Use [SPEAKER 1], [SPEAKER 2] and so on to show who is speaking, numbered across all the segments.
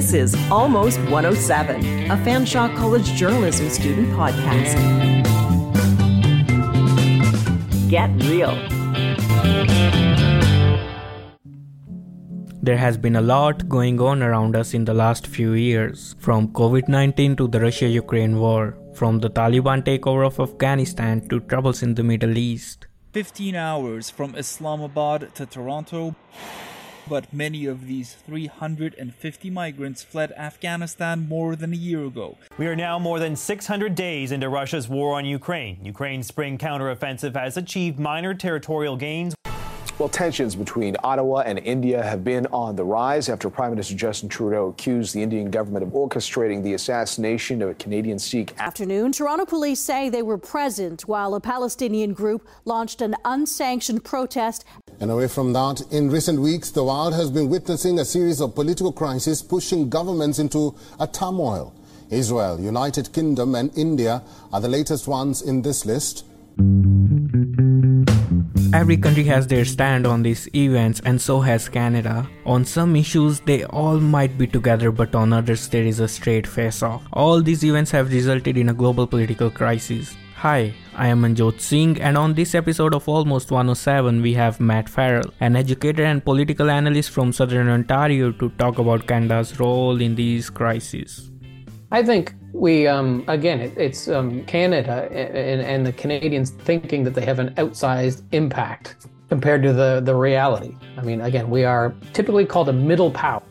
[SPEAKER 1] This is Almost 107, a Fanshawe College journalism student podcast. Get real.
[SPEAKER 2] There has been a lot going on around us in the last few years, from COVID 19 to the Russia Ukraine war, from the Taliban takeover of Afghanistan to troubles in the Middle East.
[SPEAKER 3] 15 hours from Islamabad to Toronto, but many of these 350 migrants fled Afghanistan more than a year ago.
[SPEAKER 4] We are now more than 600 days into Russia's war on Ukraine. Ukraine's spring counteroffensive has achieved minor territorial gains.
[SPEAKER 5] Well, tensions between Ottawa and India have been on the rise after Prime Minister Justin Trudeau accused the Indian government of orchestrating the assassination of a Canadian Sikh.
[SPEAKER 6] Afternoon, Toronto police say they were present while a Palestinian group launched an unsanctioned protest.
[SPEAKER 7] And away from that, in recent weeks, the world has been witnessing a series of political crises pushing governments into a turmoil. Israel, United Kingdom, and India are the latest ones in this list.
[SPEAKER 2] Every country has their stand on these events, and so has Canada. On some issues, they all might be together, but on others, there is a straight face off. All these events have resulted in a global political crisis. Hi, I am Manjot Singh, and on this episode of Almost 107, we have Matt Farell, an educator and political analyst from Southern Ontario, to talk about Canada's role in these crises.
[SPEAKER 8] I think we um, again it, it's um, Canada and, and the Canadians thinking that they have an outsized impact compared to the the reality. I mean, again, we are typically called a middle power.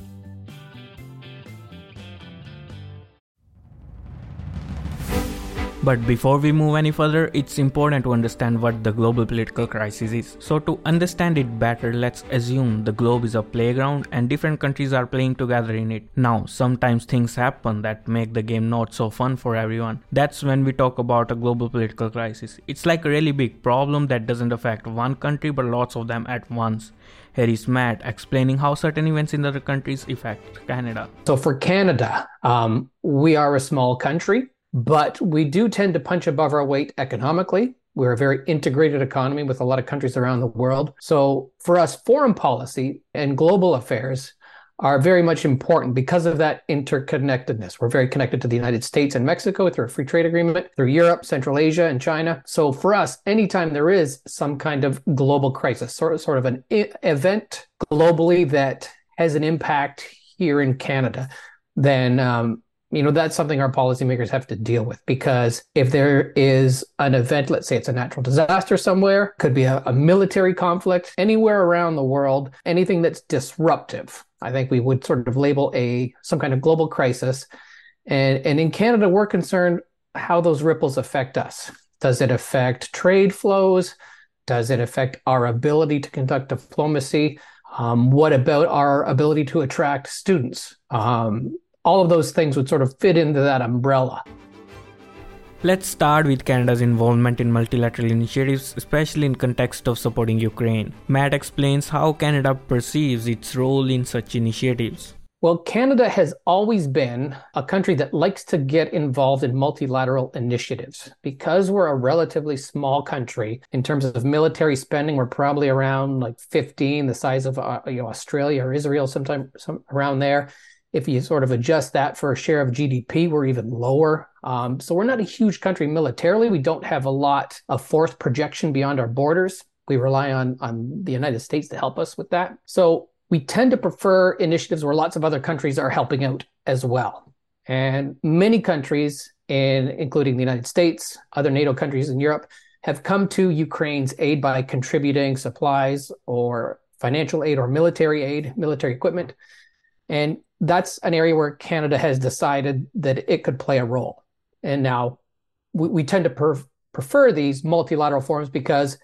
[SPEAKER 2] But before we move any further, it's important to understand what the global political crisis is. So, to understand it better, let's assume the globe is a playground and different countries are playing together in it. Now, sometimes things happen that make the game not so fun for everyone. That's when we talk about a global political crisis. It's like a really big problem that doesn't affect one country but lots of them at once. Here is Matt explaining how certain events in other countries affect Canada.
[SPEAKER 8] So, for Canada, um, we are a small country but we do tend to punch above our weight economically. We're a very integrated economy with a lot of countries around the world. So for us, foreign policy and global affairs are very much important because of that interconnectedness. We're very connected to the United States and Mexico through a free trade agreement, through Europe, Central Asia, and China. So for us, anytime there is some kind of global crisis, sort of, sort of an event globally that has an impact here in Canada, then um, you know that's something our policymakers have to deal with because if there is an event let's say it's a natural disaster somewhere could be a, a, military conflict anywhere around the world anything that's disruptive i think we would sort of label a some kind of global crisis. And and in canada we're concerned how those ripples affect us. Does it affect trade flows? Does it affect our ability to conduct diplomacy? Um, what about our ability to attract students? Um, all of those things would sort of fit into that umbrella.
[SPEAKER 2] Let's start with Canada's involvement in multilateral initiatives, especially in context of supporting Ukraine. Matt explains how Canada perceives its role in such initiatives.
[SPEAKER 8] Well, Canada has always been a country that likes to get involved in multilateral initiatives. Because we're a relatively small country in terms of military spending, we're probably around like 15, the size of uh, you know Australia or Israel, sometime some, around there. If you sort of adjust that for a share of GDP, we're even lower. Um, so we're not a huge country militarily. We don't have a lot of force projection beyond our borders. We rely on, on the United States to help us with that. So we tend to prefer initiatives where lots of other countries are helping out as well. And many countries, in, including the United States, other NATO countries in Europe, have come to Ukraine's aid by contributing supplies or financial aid or military aid, military equipment. And that's an area where Canada has decided that it could play a role. And now we, we tend to per- prefer these multilateral forums because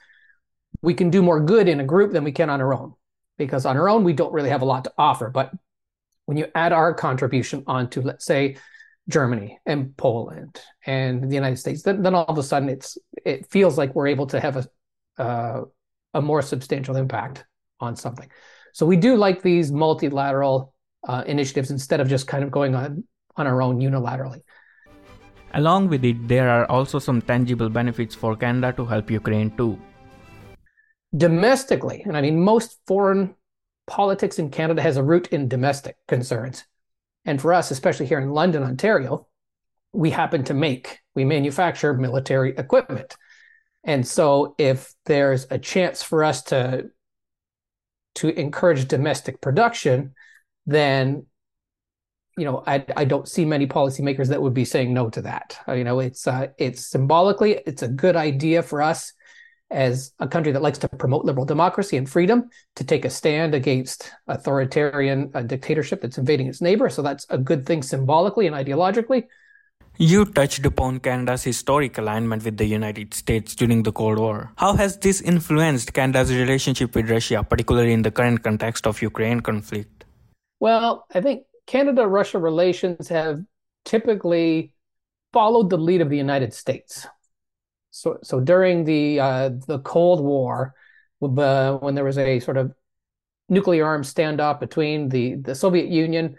[SPEAKER 8] we can do more good in a group than we can on our own. Because on our own, we don't really have a lot to offer. But when you add our contribution onto, let's say, Germany and Poland and the United States, then, then all of a sudden it's it feels like we're able to have a uh, a more substantial impact on something. So we do like these multilateral uh, initiatives instead of just kind of going on on our own unilaterally.
[SPEAKER 2] Along with it, there are also some tangible benefits for Canada to help Ukraine too.
[SPEAKER 8] Domestically, and I mean, most foreign politics in Canada has a root in domestic concerns. And for us, especially here in London, Ontario, we happen to make, we manufacture military equipment. And so if there's a chance for us to to encourage domestic production, then you know I, I don't see many policymakers that would be saying no to that. Uh, you know, it's uh, it's symbolically it's a good idea for us as a country that likes to promote liberal democracy and freedom to take a stand against authoritarian uh, dictatorship that's invading its neighbor. So that's a good thing symbolically and ideologically.
[SPEAKER 2] You touched upon Canada's historic alignment with the United States during the Cold War. How has this influenced Canada's relationship with Russia, particularly in the current context of Ukraine conflict?
[SPEAKER 8] Well, I think Canada Russia relations have typically followed the lead of the United States. So, so during the uh, the Cold War, uh, when there was a sort of nuclear arms standoff between the, the Soviet Union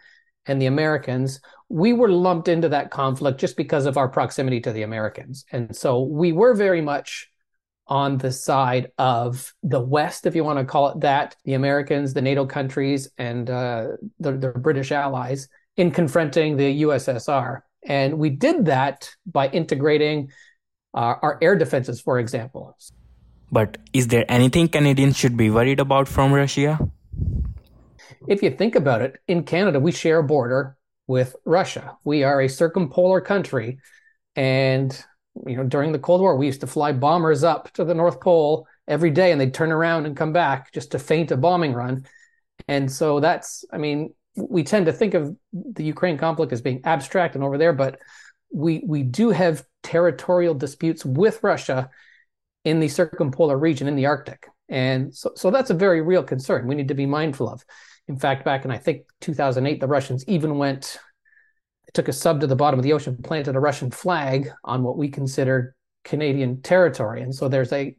[SPEAKER 8] and the Americans, we were lumped into that conflict just because of our proximity to the Americans. And so we were very much on the side of the West, if you want to call it that, the Americans, the NATO countries, and uh, the, the British allies in confronting the USSR. And we did that by integrating uh, our air defenses, for example.
[SPEAKER 2] But is there anything Canadians should be worried about from Russia?
[SPEAKER 8] If you think about it, in Canada, we share a border with Russia. We are a circumpolar country. And, you know, during the Cold War, we used to fly bombers up to the North Pole every day and they'd turn around and come back just to feint a bombing run. And so that's, I mean, we tend to think of the Ukraine conflict as being abstract and over there, but we we do have territorial disputes with Russia in the circumpolar region in the Arctic. And so, so that's a very real concern we need to be mindful of. In fact, back in I think 2008, the Russians even went, took a sub to the bottom of the ocean, planted a Russian flag on what we consider Canadian territory, and so there's a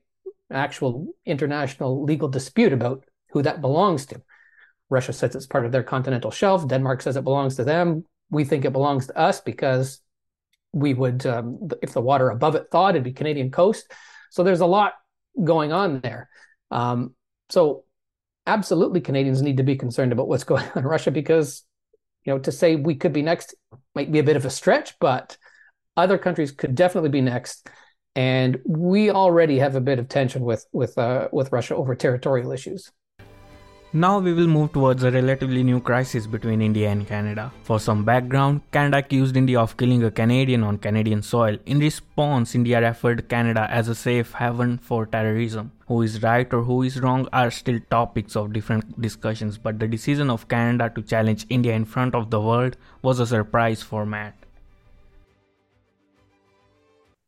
[SPEAKER 8] actual international legal dispute about who that belongs to. Russia says it's part of their continental shelf. Denmark says it belongs to them. We think it belongs to us because we would, um, if the water above it thawed, it'd be Canadian coast. So there's a lot going on there. Um, so absolutely Canadians need to be concerned about what's going on in Russia because, you know, to say we could be next might be a bit of a stretch, but other countries could definitely be next. And we already have a bit of tension with with uh, with Russia over territorial issues.
[SPEAKER 2] Now we will move towards a relatively new crisis between India and Canada. For some background, Canada accused India of killing a Canadian on Canadian soil. In response, India referred Canada as a safe haven for terrorism. Who is right or who is wrong are still topics of different discussions, but the decision of Canada to challenge India in front of the world was a surprise for Matt.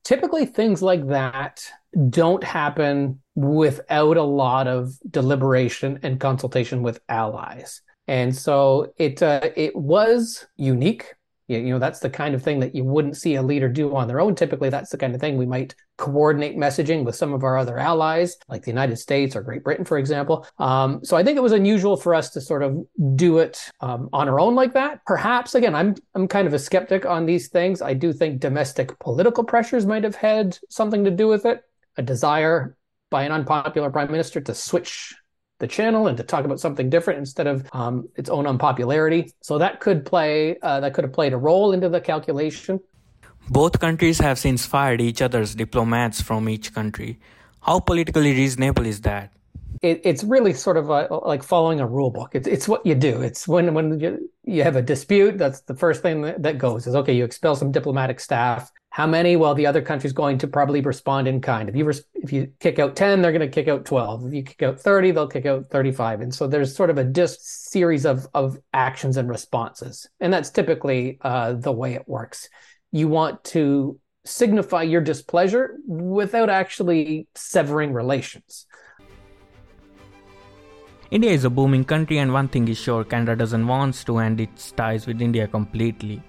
[SPEAKER 8] Typically, things like that don't happen without a lot of deliberation and consultation with allies. And so it uh, it was unique. You know, that's the kind of thing that you wouldn't see a leader do on their own. Typically, that's the kind of thing we might coordinate messaging with some of our other allies, like the United States or Great Britain, for example. Um, so I think it was unusual for us to sort of do it um, on our own like that. Perhaps, again, I'm I'm kind of a skeptic on these things. I do think domestic political pressures might have had something to do with it a desire by an unpopular prime minister to switch the channel and to talk about something different instead of um, its own unpopularity. So that could play uh, that could have played a role into the calculation.
[SPEAKER 2] Both countries have since fired each other's diplomats from each country. How politically reasonable is that?
[SPEAKER 8] It, it's really sort of a, like following a rule book. It's it's what you do. It's when when you, you have a dispute. That's the first thing that, that goes is okay. You expel some diplomatic staff. How many? Well, the other country's going to probably respond in kind. If you res- if you kick out 10, they're going to kick out 12. If you kick out 30, they'll kick out 35. And so there's sort of a dis- series of, of actions and responses. And that's typically uh, the way it works. You want to signify your displeasure without actually severing relations.
[SPEAKER 2] India is a booming country, and one thing is sure Canada doesn't want to end its ties with India completely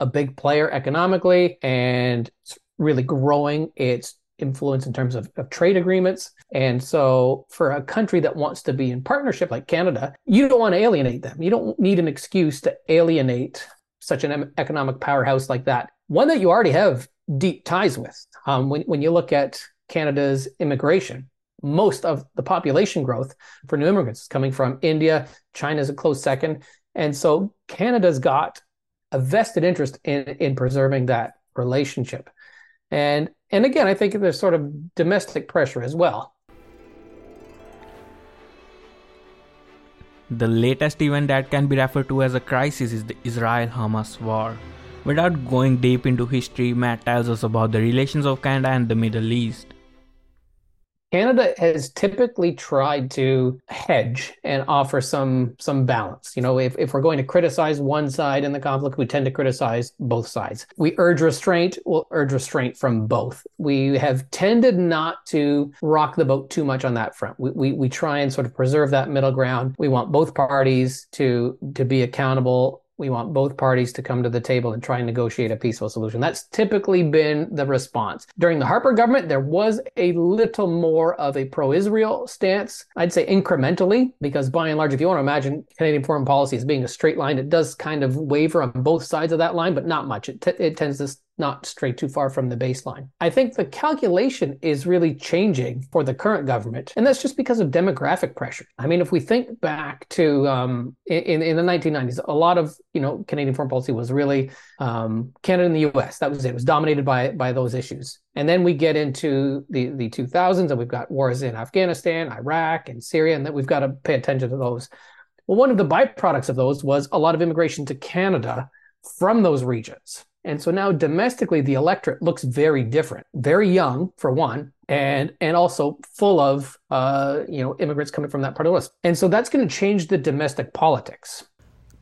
[SPEAKER 8] a, big player economically and it's really growing its influence in terms of, of, trade agreements. And so, for a country that wants to be in partnership like Canada, you don't want to alienate them. You don't need an excuse to alienate such an economic powerhouse like that, one that you already have deep ties with. Um, when, when you look at Canada's immigration, most of the population growth for new immigrants is coming from India. China is a close second. And so Canada's got a vested interest in, in preserving that relationship. And and again, I think there's sort of domestic pressure as well.
[SPEAKER 2] The latest event that can be referred to as a crisis is the Israel Hamas war. Without going deep into history, Matt tells us about the relations of Canada and the Middle East.
[SPEAKER 8] Canada has typically tried to hedge and offer some some balance. You know, if, if we're going to criticize one side in the conflict, we tend to criticize both sides. We urge restraint, we'll urge restraint from both. We have tended not to rock the boat too much on that front. We, we, we try and sort of preserve that middle ground. We want both parties to to be accountable we want both parties to come to the table and try and negotiate a peaceful solution. That's typically been the response. During the Harper government, there was a little more of a pro Israel stance. I'd say incrementally, because by and large, if you want to imagine Canadian foreign policy as being a straight line, it does kind of waver on both sides of that line, but not much. It, t- it tends to not stray too far from the baseline. I think the calculation is really changing for the current government, and that's just because of demographic pressure. I mean, if we think back to um, in in the 1990s, a lot of you know Canadian foreign policy was really um, Canada and the U.S. That was it. It was dominated by by those issues. And then we get into the the 2000s, and we've got wars in Afghanistan, Iraq, and Syria, and that we've got to pay attention to those. Well, one of the byproducts of those was a lot of immigration to Canada from those regions. And so now domestically, the electorate looks very different, very young for one, and and also full of uh, you know immigrants coming from that part of the West. And so that's going to change the domestic politics.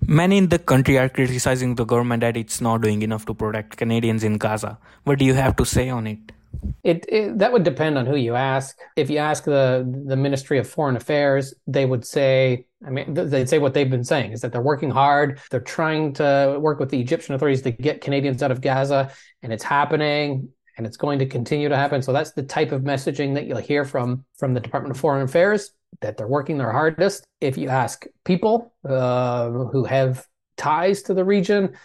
[SPEAKER 2] Many in the country are criticizing the government that it's not doing enough to protect Canadians in Gaza. What do you have to say on it?
[SPEAKER 8] It, it, that would depend on who you ask. If you ask the the Ministry of Foreign Affairs, they would say, I mean, they'd say what they've been saying is that they're working hard. They're trying to work with the Egyptian authorities to get Canadians out of Gaza, and it's happening, and it's going to continue to happen. So that's the type of messaging that you'll hear from from the Department of Foreign Affairs that they're working their hardest. If you ask people uh, who have ties to the region,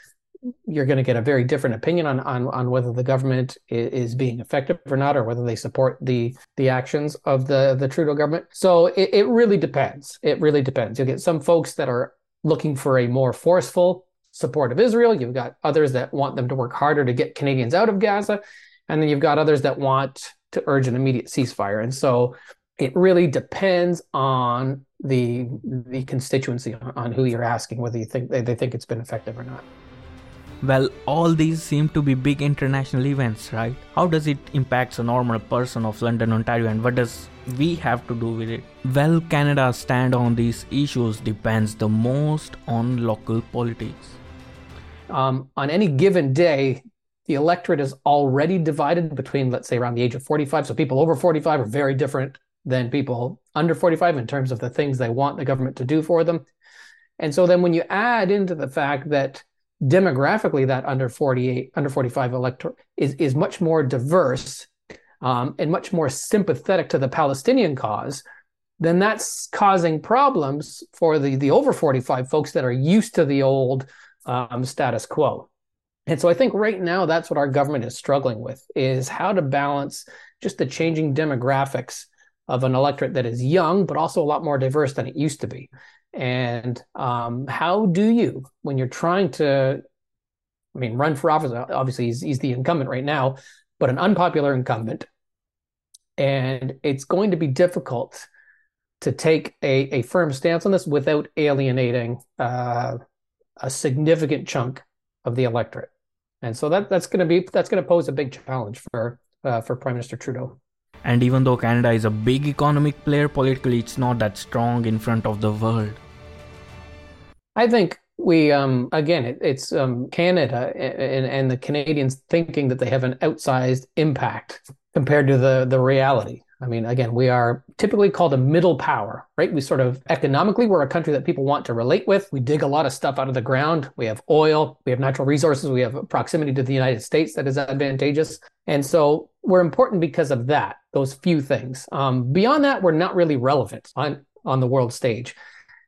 [SPEAKER 8] you're going to get a very different opinion on on, on whether the government is, being effective or not, or whether they support the the actions of the the Trudeau government. So it, it really depends. It really depends. You'll get some folks that are looking for a more forceful support of Israel. You've got others that want them to work harder to get Canadians out of Gaza, and then you've got others that want to urge an immediate ceasefire. And so it really depends on the the constituency on who you're asking whether you think they, they think it's been effective or not.
[SPEAKER 2] Well, all these seem to be big international events, right? How does it impact a normal person of London, Ontario, and what does we have to do with it? Well, Canada's stand on these issues depends the most on local politics.
[SPEAKER 8] Um, on any given day, the electorate is already divided between, let's say, around the age of 45. So people over 45 are very different than people under 45 in terms of the things they want the government to do for them. And so then when you add into the fact that demographically that under 48 under 45 electorate is is much more diverse um, and much more sympathetic to the palestinian cause then that's causing problems for the the over 45 folks that are used to the old um, status quo. And so i think right now that's what our government is struggling with is how to balance just the changing demographics of an electorate that is young but also a lot more diverse than it used to be and um, how do you, when you're trying to, I mean, run for office? Obviously, he's, he's the incumbent right now, but an unpopular incumbent, and it's going to be difficult to take a, a firm stance on this without alienating uh, a significant chunk of the electorate. And so that that's going to be that's going to pose a big challenge for uh, for Prime Minister Trudeau.
[SPEAKER 2] And even though Canada is a big economic player, politically it's not that strong in front of the world.
[SPEAKER 8] I think we um again it, it's um Canada and and the Canadians thinking that they have an outsized impact compared to the the reality. I mean, again, we are typically called a middle power, right? We sort of economically, we're a country that people want to relate with. We dig a lot of stuff out of the ground. We have oil, we have natural resources, we have proximity to the United States that is advantageous. And so we're important because of that, those few things. Um, beyond that, we're not really relevant on, on the world stage.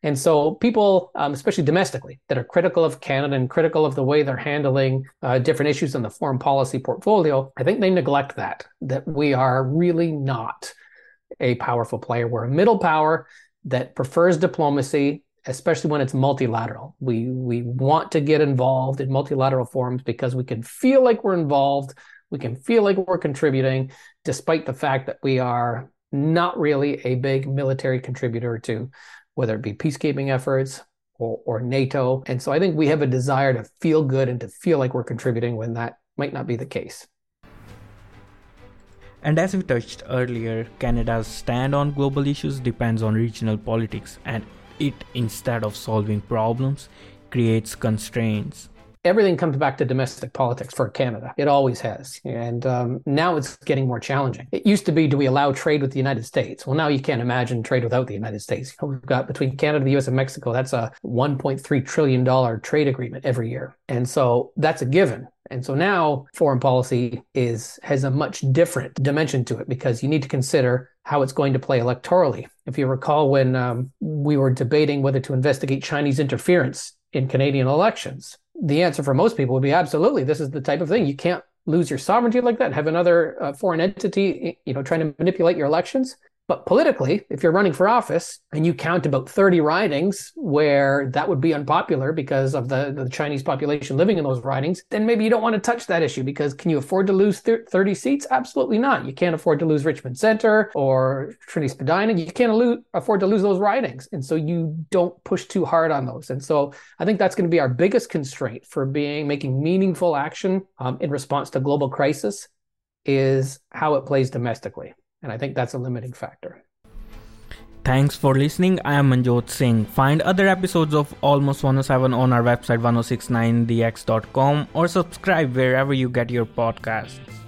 [SPEAKER 8] And so people, um, especially domestically, that are critical of Canada and critical of the way they're handling uh, different issues in the foreign policy portfolio, I think they neglect that, that we are really not a powerful player. We're a middle power that prefers diplomacy especially when it's multilateral. We we want to get involved in multilateral forums because we can feel like we're involved, we can feel like we're contributing, despite the fact that we are not really a big military contributor to whether it be peacekeeping efforts or, or NATO. And so I think we have a desire to feel good and to feel like we're contributing when that might not be the case.
[SPEAKER 2] And as we touched earlier, Canada's stand on global issues depends on regional politics, and it, instead of solving problems, creates constraints
[SPEAKER 8] everything comes back to domestic politics for Canada. It always has. And um, now it's getting more challenging. It used to be do we allow trade with the United States? Well, now you can't imagine trade without the United States. We've got between Canada, the US, and Mexico, that's a $1.3 trillion trade agreement every year. And so that's a given. And so now foreign policy is has a much different dimension to it because you need to consider how it's going to play electorally. If you recall when um, we were debating whether to investigate Chinese interference in Canadian elections, the answer for most people would be absolutely. This is the type of thing you can't lose your sovereignty like that. Have another uh, foreign entity, you know, trying to manipulate your elections. But politically, if you're running for office and you count about 30 ridings where that would be unpopular because of the, the Chinese population living in those ridings, then maybe you don't want to touch that issue because can you afford to lose 30 seats? Absolutely not. You can't afford to lose Richmond Center or Trinity Spadina. You can't afford to lose those ridings. And so you don't push too hard on those. And so I think that's going to be our biggest constraint for being making meaningful action um, in response to global crisis is how it plays domestically. And I think that's a limiting factor.
[SPEAKER 2] Thanks for listening. I am Manjot Singh. Find other episodes of Almost 107 on our website 1069thex.com or subscribe wherever you get your podcasts.